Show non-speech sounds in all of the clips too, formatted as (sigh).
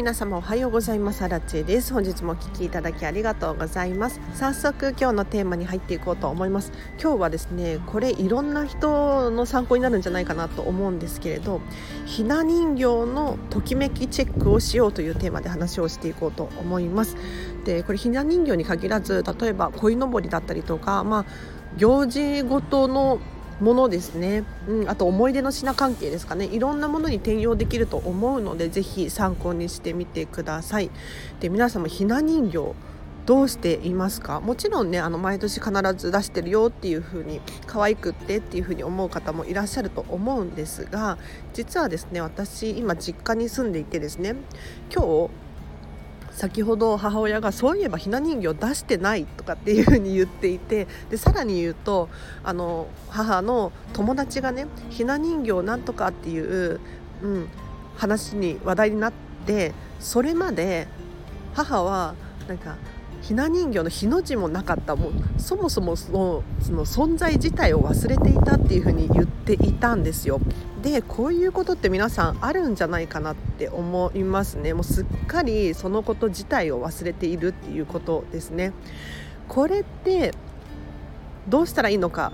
皆様おはようございます。アラチェです。本日もお聞きいただきありがとうございます。早速今日のテーマに入っていこうと思います。今日はですねこれいろんな人の参考になるんじゃないかなと思うんですけれどひな人形のときめきチェックをしようというテーマで話をしていこうと思います。でこれひな人形に限らず例えば鯉のぼりだったりとかまあ行事ごとのものですね、うん、あと思い出の品関係ですかね。いろんなものに転用できると思うのでぜひ参考にしてみてください。で皆様ひな人形どうしていますか？もちろんねあの毎年必ず出してるよっていう風に可愛くってっていう風に思う方もいらっしゃると思うんですが実はですね私今実家に住んでいてですね今日先ほど母親がそういえばひな人形出してないとかっていうふうに言っていてでさらに言うとあの母の友達がねひな人形なんとかっていう、うん、話に話題になってそれまで母はなんかひな人形の日の字もなかったもうそもそもそのその存在自体を忘れていたっていうふうに言っていたんですよ。でこういうことって皆さんあるんじゃないかなって思いますねもうすっかりそのこと自体を忘れているっていうことですね。これってどうしたらいいのか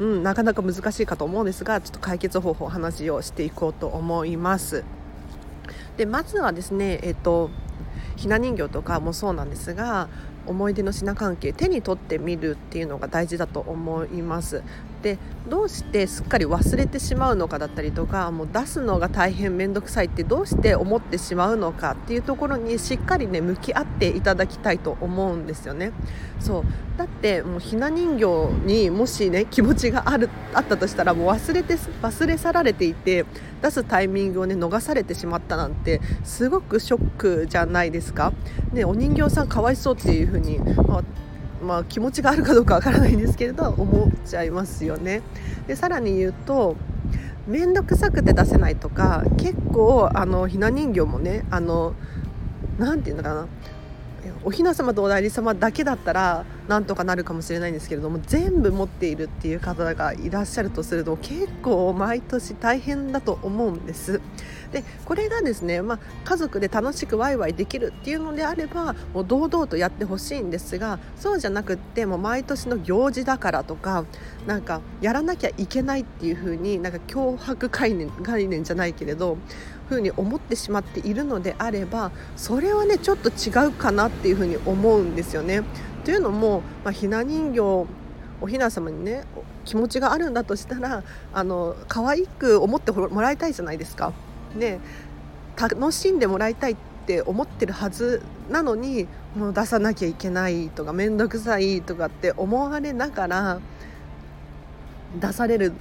うん、なかなか難しいかと思うんですがちょっと解決方法話をしていこうと思います。でまずはですね、えっとひな人形とかもそうなんですが思い出の品関係手に取ってみるっていうのが大事だと思います。でどうしてすっかり忘れてしまうのかだったりとかもう出すのが大変面倒くさいってどうして思ってしまうのかっていうところにしっかりね向き合っていただきたいと思うんですよね。そう。だってもうひな人形にもしね気持ちがあるあったとしたらもう忘れて忘れ去られていて出すタイミングをね逃されてしまったなんてすごくショックじゃないですか。ねお人形さんかわいそうっていう風に、まあまあ、気持ちがあるかどうかわからないんですけれど思っちゃいますよね。でさらに言うと面倒くさくて出せないとか結構あのひな人形もねあのなていうのかなおひな様とお内裏様だけだったらなんとかなるかもしれないんですけれども全部持っているっていう方がいらっしゃるとすると結構毎年大変だと思うんです。でこれがですね、まあ、家族で楽しくワイワイできるっていうのであればもう堂々とやってほしいんですがそうじゃなくってもう毎年の行事だからとかなんかやらなきゃいけないっていう風になんか脅迫概念概念じゃないけれどふうに思ってしまっているのであればそれはねちょっと違うかなっていうふうに思うんですよね。というのも、まあ、ひな人形おひな様にね気持ちがあるんだとしたらあの可愛く思ってもらいたいじゃないですか。ね楽しんでもらいたいって思ってるはずなのにもう出さなきゃいけないとか面倒くさいとかって思われながら出される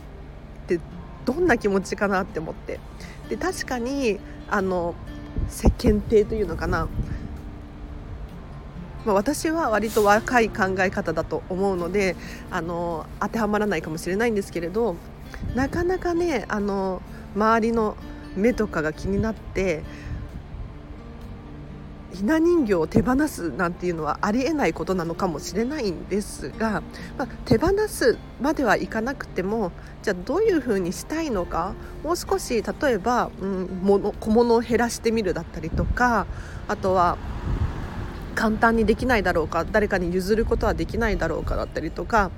ってどんな気持ちかなって思ってで確かにあの世間体というのかな、まあ、私は割と若い考え方だと思うのであの当てはまらないかもしれないんですけれどなかなかねあの周りの目とかが気になってひな人形を手放すなんていうのはありえないことなのかもしれないんですが、まあ、手放すまではいかなくてもじゃあどういうふうにしたいのかもう少し例えば、うん、物小物を減らしてみるだったりとかあとは簡単にできないだろうか誰かに譲ることはできないだろうかだったりとか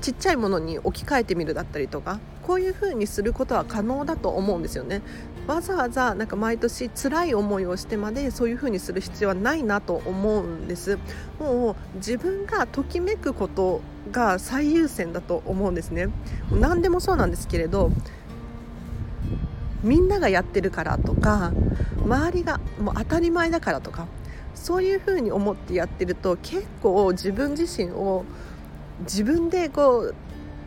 ちっちゃいものに置き換えてみるだったりとかこういうふうにすることは可能だと思うんですよね。わざわざなんか毎年辛い思いをしてまでそういうふうにする必要はないなと思うんです。もう自分がときめくことが最優先だと思うんですね。何でもそうなんですけれどみんながやってるからとか周りがもう当たり前だからとかそういうふうに思ってやってると結構自分自身を自分でこう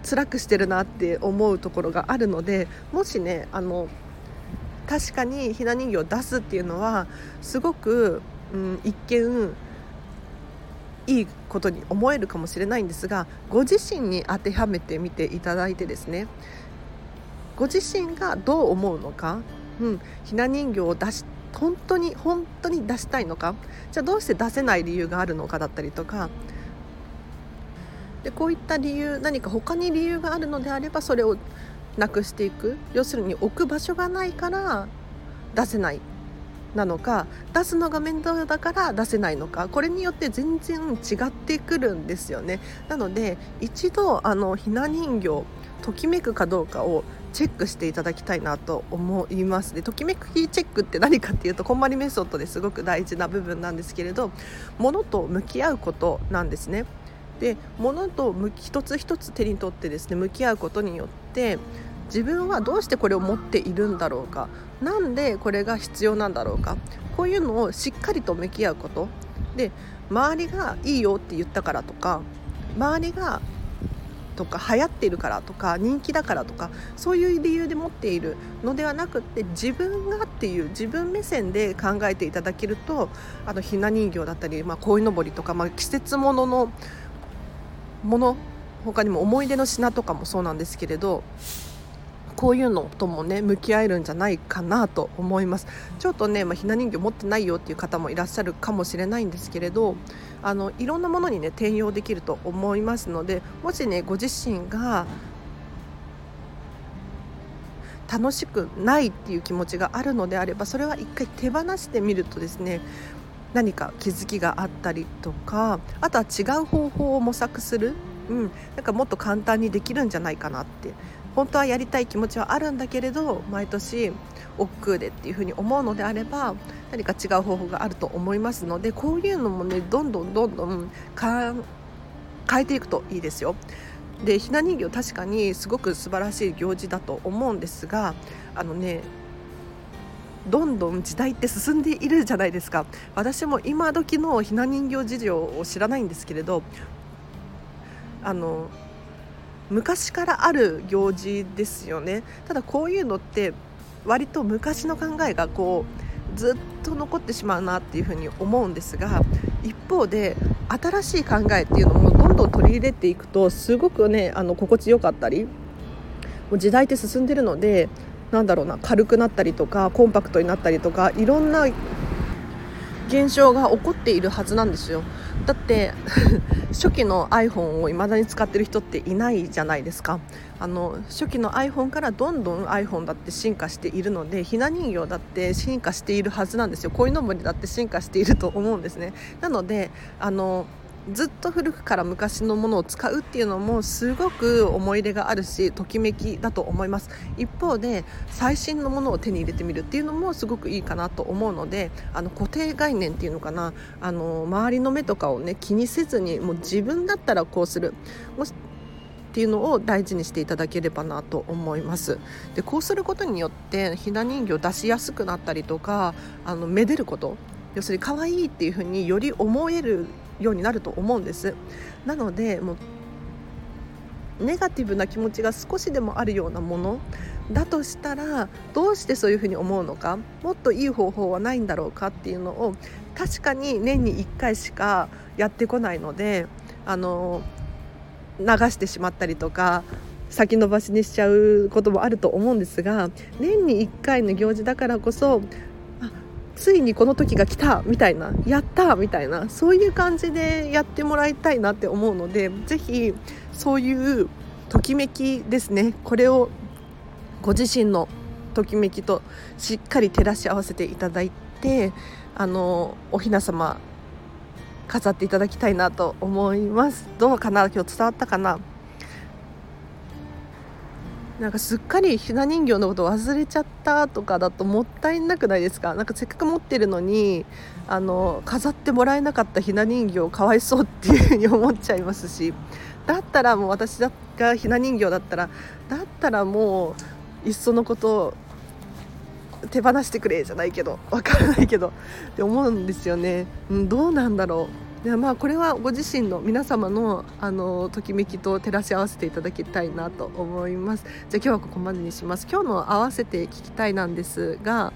辛くしてるなって思うところがあるのでもしねあの確かにひな人形を出すっていうのはすごく、うん、一見いいことに思えるかもしれないんですがご自身に当てはめてみていただいてですねご自身がどう思うのか、うん、ひな人形を出し本当に本当に出したいのかじゃあどうして出せない理由があるのかだったりとかでこういった理由何か他に理由があるのであればそれをなくしていく。要するに置く場所がないから出せない。なのか出すのが面倒だから出せないのか。これによって全然違ってくるんですよね。なので一度あのひな人形ときめくかどうかをチェックしていただきたいなと思います。でときめくチェックって何かっていうとこんまりメソッドですごく大事な部分なんですけれど物と向き合うことなんですね。で物と一つ一つ手に取ってですね向き合うことによって自分はどうしてこれを持っているんだろうかなんでこれが必要なんだろうかこういうのをしっかりと向き合うこと。で周りがいいよって言ったからとか周りがとか流行っているからとか人気だからとかそういう理由で持っているのではなくって自分がっていう自分目線で考えていただけるとあのひな人形だったり、まあ、鯉のぼりとか、まあ、季節もののもの他にも思い出の品とかもそうなんですけれどこういうのともね向き合えるんじゃないかなと思います。ちょっとね、まあ、ひな人形持ってないよっていう方もいらっしゃるかもしれないんですけれどあのいろんなものにね転用できると思いますのでもしねご自身が楽しくないっていう気持ちがあるのであればそれは一回手放してみるとですね何か気づきがあったりとかあとは違う方法を模索する、うん、なんかもっと簡単にできるんじゃないかなって。本当はやりたい気持ちはあるんだけれど毎年億劫でっていうふうに思うのであれば何か違う方法があると思いますのでこういうのもねどんどんどんどん変えていくといいですよ。でひな人形確かにすごく素晴らしい行事だと思うんですがあのねどんどん時代って進んでいるじゃないですか。私も今時のひな人形事情を知らないんですけれどあの昔からある行事ですよね。ただこういうのって割と昔の考えがこうずっと残ってしまうなっていうふうに思うんですが一方で新しい考えっていうのもどんどん取り入れていくとすごくねあの心地よかったりもう時代って進んでるのでなんだろうな軽くなったりとかコンパクトになったりとかいろんな現象が起こっているはずなんですよ。だって (laughs) 初期の iPhone を未だに使ってる人っていないじゃないですか。あの初期の iPhone からどんどん iPhone だって進化しているのでひな人形だって進化しているはずなんですよ。鯉のぼりだって進化していると思うんですね。なのであのずっと古くから昔のものを使うっていうのもすごく思い入れがあるしときめきだと思います。一方で最新のものを手に入れてみるっていうのもすごくいいかなと思うのであの固定概念っていうのかな。あの周りの目とかをね気にせずにもう自分だったらこうする。もしっていうのを大事にしていただければなと思います。でこうすることによってひな人形を出しやすくなったりとかあのめでること。要するに可愛いっていうふうにより思えるようになると思うんです。なのでもうネガティブな気持ちが少しでもあるようなものだとしたらどうしてそういうふうに思うのかもっといい方法はないんだろうかっていうのを確かに年に1回しかやってこないのであの流してしまったりとか先延ばしにしちゃうこともあると思うんですが年に1回の行事だからこそついにこの時が来たみたいなやったみたいなそういう感じでやってもらいたいなって思うのでぜひそういうときめきですね。これをご自身のときめきとしっかり照らし合わせていただいてあのおひな様飾っていただきたいなと思います。どうかな？今日伝わったかな？なんかすっかりひな人形のこと忘れちゃったとかだともったいなくないですか？なんかせっかく持ってるのにあの飾ってもらえなかったひな人形かわいそうっていうふうに思っちゃいますしだったらもう私がひな人形だったらだったらもういっそのこと手放してくれじゃないけどわからないけどって思うんですよね、うん、どうなんだろう。でまあこれはご自身の皆様のあのときめきと照らし合わせていただきたいなと思います。じゃあ今日はここまでにします。今日の合わせて聞きたいなんですが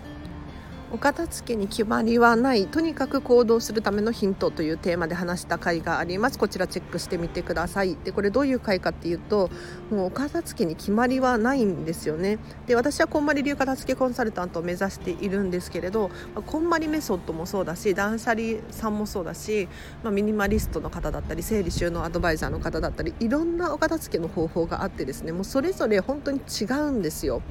お片付けに決まりはない。とにかく行動するためのヒントというテーマで話した回があります。こちらチェックしてみてください。でこれどういう回かっていうともうお片付けに決まりはないんですよね。で私はこんまり流片付けコンサルタントを目指しているんですけれどこんまりメソッドもそうだし断捨離さんもそうだし、まあ、ミニマリストの方だったり整理収納アドバイザーの方だったりいろんなお片付けの方法があってですねもうそれぞれ本当に違うんですよ。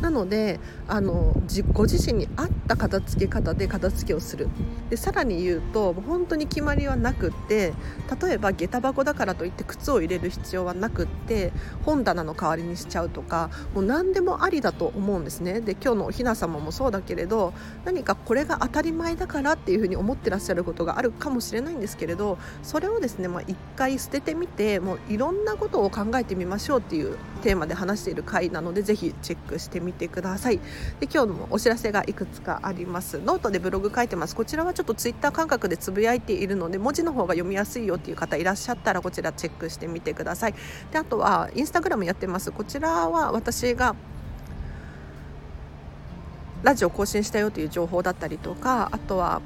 なのであのご自身に合った片付け方で片付けをする。でさらに言うと本当に決まりはなくって例えば下駄箱だからといって靴を入れる必要はなくって本棚の代わりにしちゃうとかもう何でもありだと思うんですね。で今日のおひな様もそうだけれど何かこれが当たり前だからっていうふうに思ってらっしゃることがあるかもしれないんですけれどそれをですね、まあ、一回捨ててみてもういろんなことを考えてみましょうっていうテーマで話している回なのでぜひチェックしてみてください。で今日もお知らせがいくつかあります。ノートでブログ書いてます。こちらはちょっとツイッター感覚でつぶやいているので文字の方が読みやすいよっていう方いらっしゃったらこちらチェックしてみてください。であとはインスタグラムやってます。こちらは私がラジオ更新したよという情報だったりとかあとは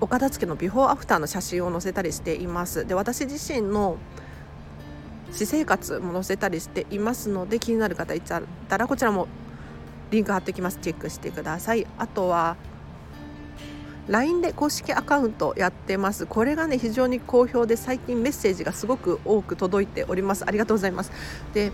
お片付けのビフォーアフターの写真を載せたりしています。で私自身の私生活も載せたりしていますので気になる方いたらこちらもリンク貼っておきます。チェックしてください。あとは LINE で公式アカウントやってます。これがね非常に好評で最近メッセージがすごく多く届いております。ありがとうございます。で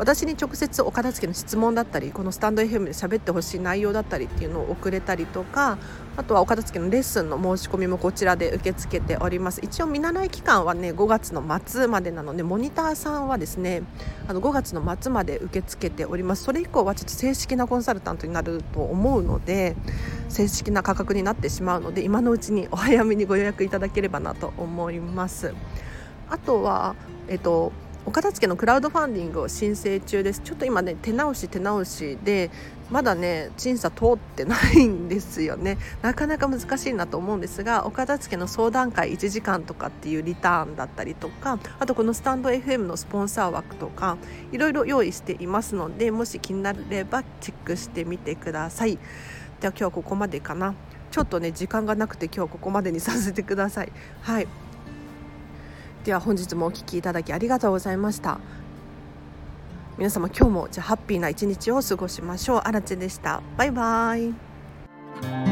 私に直接お片付けの質問だったりこのスタンド FM で喋ってほしい内容だったりっていうのを送れたりとかあとはお片付けのレッスンの申し込みもこちらで受け付けております。一応見習い期間はね5月の末までなのでモニターさんはですねあの5月の末まで受け付けております。それ以降はちょっと正式なコンサルタントになると思うので正式な価格になってしまうので今のうちにお早めにご予約いただければなと思います。あとはえっとお片付けのクラウドファンディングを申請中です。ちょっと今ね手直し手直しでまだね審査通ってないんですよね。なかなか難しいなと思うんですがお片付けの相談会1時間とかっていうリターンだったりとかあとこのスタンド FM のスポンサー枠とかいろいろ用意していますのでもし気になればチェックしてみてください。では今日はここまでかな。ちょっとね時間がなくて今日ここまでにさせてください。はい。では本日もお聴きいただきありがとうございました。皆様今日もじゃハッピーな一日を過ごしましょう。あらちでした。バイバイ。